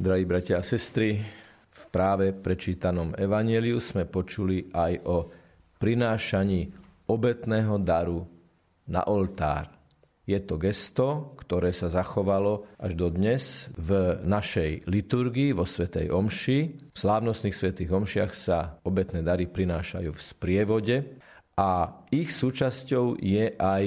Drahí bratia a sestry, v práve prečítanom evaneliu sme počuli aj o prinášaní obetného daru na oltár. Je to gesto, ktoré sa zachovalo až do dnes v našej liturgii vo Svetej Omši. V slávnostných Svetých Omšiach sa obetné dary prinášajú v sprievode a ich súčasťou je aj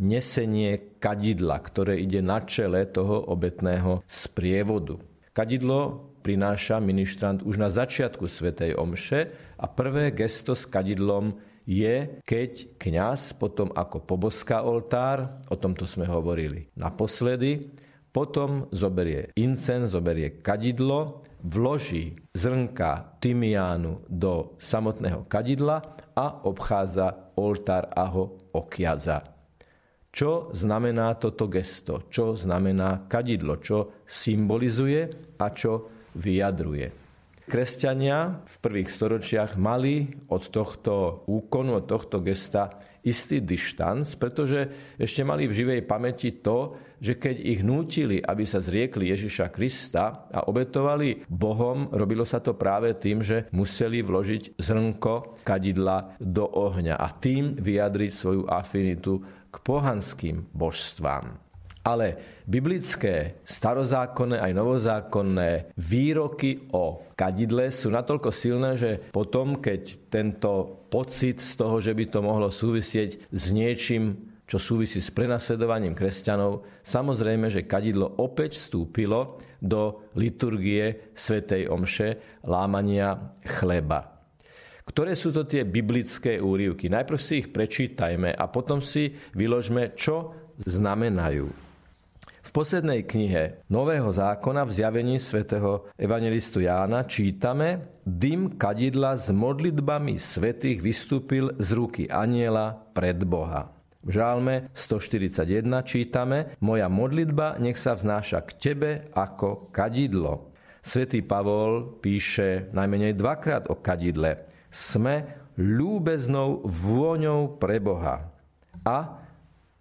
nesenie kadidla, ktoré ide na čele toho obetného sprievodu. Kadidlo prináša ministrant už na začiatku svätej Omše a prvé gesto s kadidlom je, keď kňaz potom ako poboská oltár, o tomto sme hovorili naposledy, potom zoberie incen, zoberie kadidlo, vloží zrnka tymiánu do samotného kadidla a obchádza oltár a ho okiaza. Čo znamená toto gesto? Čo znamená kadidlo? Čo symbolizuje a čo vyjadruje? Kresťania v prvých storočiach mali od tohto úkonu, od tohto gesta istý dištanc, pretože ešte mali v živej pamäti to, že keď ich nútili, aby sa zriekli Ježiša Krista a obetovali Bohom, robilo sa to práve tým, že museli vložiť zrnko kadidla do ohňa a tým vyjadriť svoju afinitu k pohanským božstvám. Ale biblické, starozákonné aj novozákonné výroky o kadidle sú natoľko silné, že potom, keď tento pocit z toho, že by to mohlo súvisieť s niečím, čo súvisí s prenasledovaním kresťanov, samozrejme, že kadidlo opäť vstúpilo do liturgie svätej Omše lámania chleba. Ktoré sú to tie biblické úrivky? Najprv si ich prečítajme a potom si vyložme, čo znamenajú. Poslednej knihe Nového zákona v zjavení svätého evangelistu Jána čítame Dym kadidla s modlitbami svetých vystúpil z ruky aniela pred Boha. V žálme 141 čítame Moja modlitba nech sa vznáša k tebe ako kadidlo. Svetý Pavol píše najmenej dvakrát o kadidle sme ľúbeznou vôňou pre Boha. A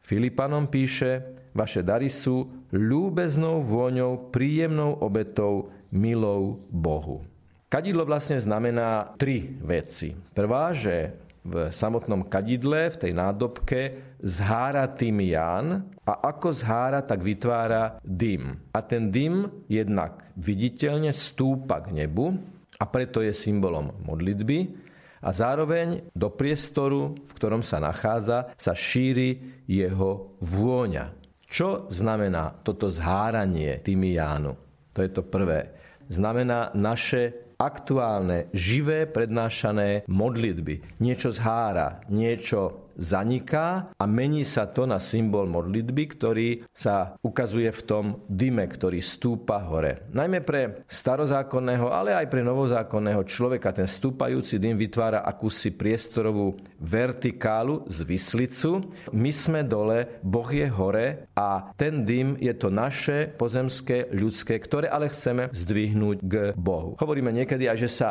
Filipanom píše, vaše dary sú ľúbeznou vôňou, príjemnou obetou, milou Bohu. Kadidlo vlastne znamená tri veci. Prvá, že v samotnom kadidle, v tej nádobke, zhára tymián a ako zhára, tak vytvára dym. A ten dym jednak viditeľne stúpa k nebu a preto je symbolom modlitby a zároveň do priestoru, v ktorom sa nachádza, sa šíri jeho vôňa. Čo znamená toto zháranie tymiánu? To je to prvé. Znamená naše aktuálne, živé prednášané modlitby. Niečo zhára, niečo zaniká a mení sa to na symbol modlitby, ktorý sa ukazuje v tom dyme, ktorý stúpa hore. Najmä pre starozákonného, ale aj pre novozákonného človeka ten stúpajúci dym vytvára akúsi priestorovú vertikálu z vyslicu. My sme dole, Boh je hore a ten dym je to naše pozemské, ľudské, ktoré ale chceme zdvihnúť k Bohu. Hovoríme niekedy aj, že sa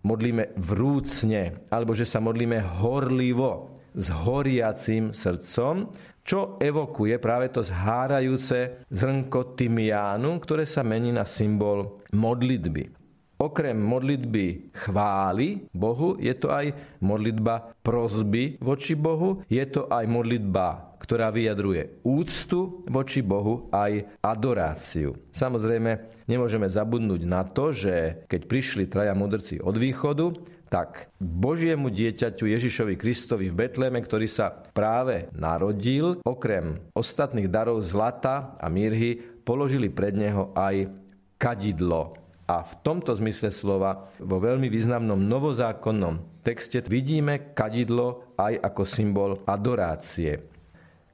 modlíme vrúcne, alebo že sa modlíme horlivo s horiacím srdcom, čo evokuje práve to zhárajúce zrnko tymiánu, ktoré sa mení na symbol modlitby. Okrem modlitby chvály Bohu, je to aj modlitba prozby voči Bohu, je to aj modlitba, ktorá vyjadruje úctu voči Bohu, aj adoráciu. Samozrejme, nemôžeme zabudnúť na to, že keď prišli traja mudrci od východu, tak Božiemu dieťaťu Ježišovi Kristovi v Betleme, ktorý sa práve narodil, okrem ostatných darov zlata a mirhy, položili pred neho aj kadidlo. A v tomto zmysle slova, vo veľmi významnom novozákonnom texte vidíme kadidlo aj ako symbol adorácie.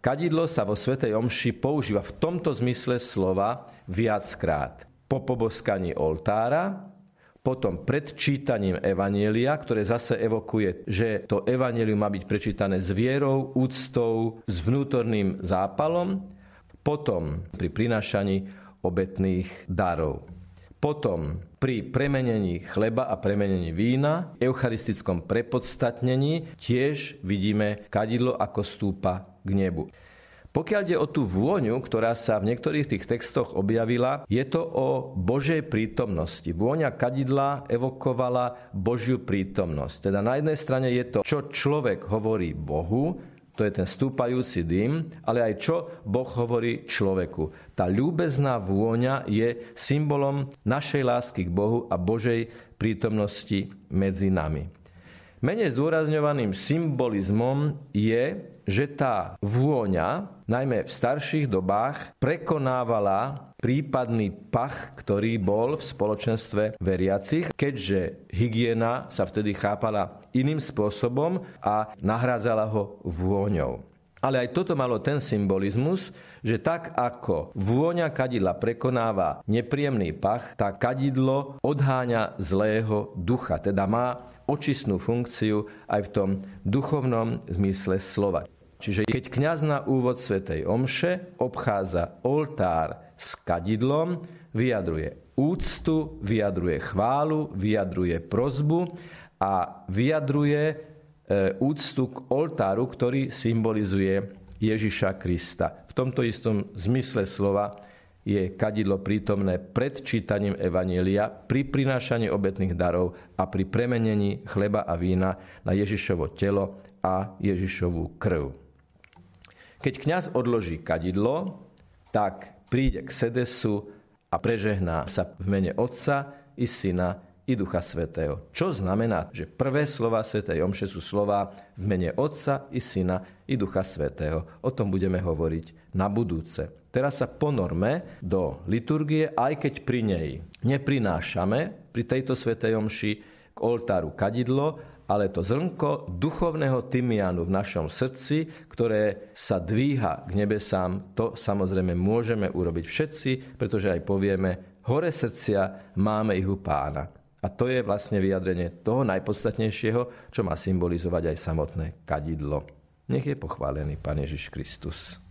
Kadidlo sa vo Svetej Omši používa v tomto zmysle slova viackrát. Po poboskaní oltára, potom pred čítaním Evanielia, ktoré zase evokuje, že to Evanielium má byť prečítané s vierou, úctou, s vnútorným zápalom, potom pri prinášaní obetných darov. Potom pri premenení chleba a premenení vína, eucharistickom prepodstatnení, tiež vidíme kadidlo, ako stúpa k nebu. Pokiaľ ide o tú vôňu, ktorá sa v niektorých tých textoch objavila, je to o Božej prítomnosti. Vôňa kadidla evokovala Božiu prítomnosť. Teda na jednej strane je to, čo človek hovorí Bohu, to je ten stúpajúci dym, ale aj čo Boh hovorí človeku. Tá ľúbezná vôňa je symbolom našej lásky k Bohu a Božej prítomnosti medzi nami. Menej zdôrazňovaným symbolizmom je, že tá vôňa, najmä v starších dobách, prekonávala prípadný pach, ktorý bol v spoločenstve veriacich, keďže hygiena sa vtedy chápala iným spôsobom a nahrádzala ho vôňou. Ale aj toto malo ten symbolizmus, že tak ako vôňa kadidla prekonáva nepríjemný pach, tak kadidlo odháňa zlého ducha, teda má očistnú funkciu aj v tom duchovnom zmysle slova. Čiže keď kňaz na úvod svätej Omše obchádza oltár s kadidlom, vyjadruje úctu, vyjadruje chválu, vyjadruje prozbu a vyjadruje úctu k oltáru, ktorý symbolizuje Ježiša Krista. V tomto istom zmysle slova je kadidlo prítomné pred čítaním Evanielia, pri prinášaní obetných darov a pri premenení chleba a vína na Ježišovo telo a Ježišovú krv. Keď kňaz odloží kadidlo, tak príde k sedesu a prežehná sa v mene Otca i Syna i Ducha Svetého. Čo znamená, že prvé slova Svetej Omše sú slova v mene Otca i Syna i Ducha Svetého. O tom budeme hovoriť na budúce. Teraz sa ponorme do liturgie, aj keď pri nej neprinášame pri tejto svetej omši k oltáru kadidlo, ale to zrnko duchovného tymianu v našom srdci, ktoré sa dvíha k nebesám, to samozrejme môžeme urobiť všetci, pretože aj povieme, hore srdcia máme ich u pána. A to je vlastne vyjadrenie toho najpodstatnejšieho, čo má symbolizovať aj samotné kadidlo. Nech je pochválený Pán Ježiš Kristus.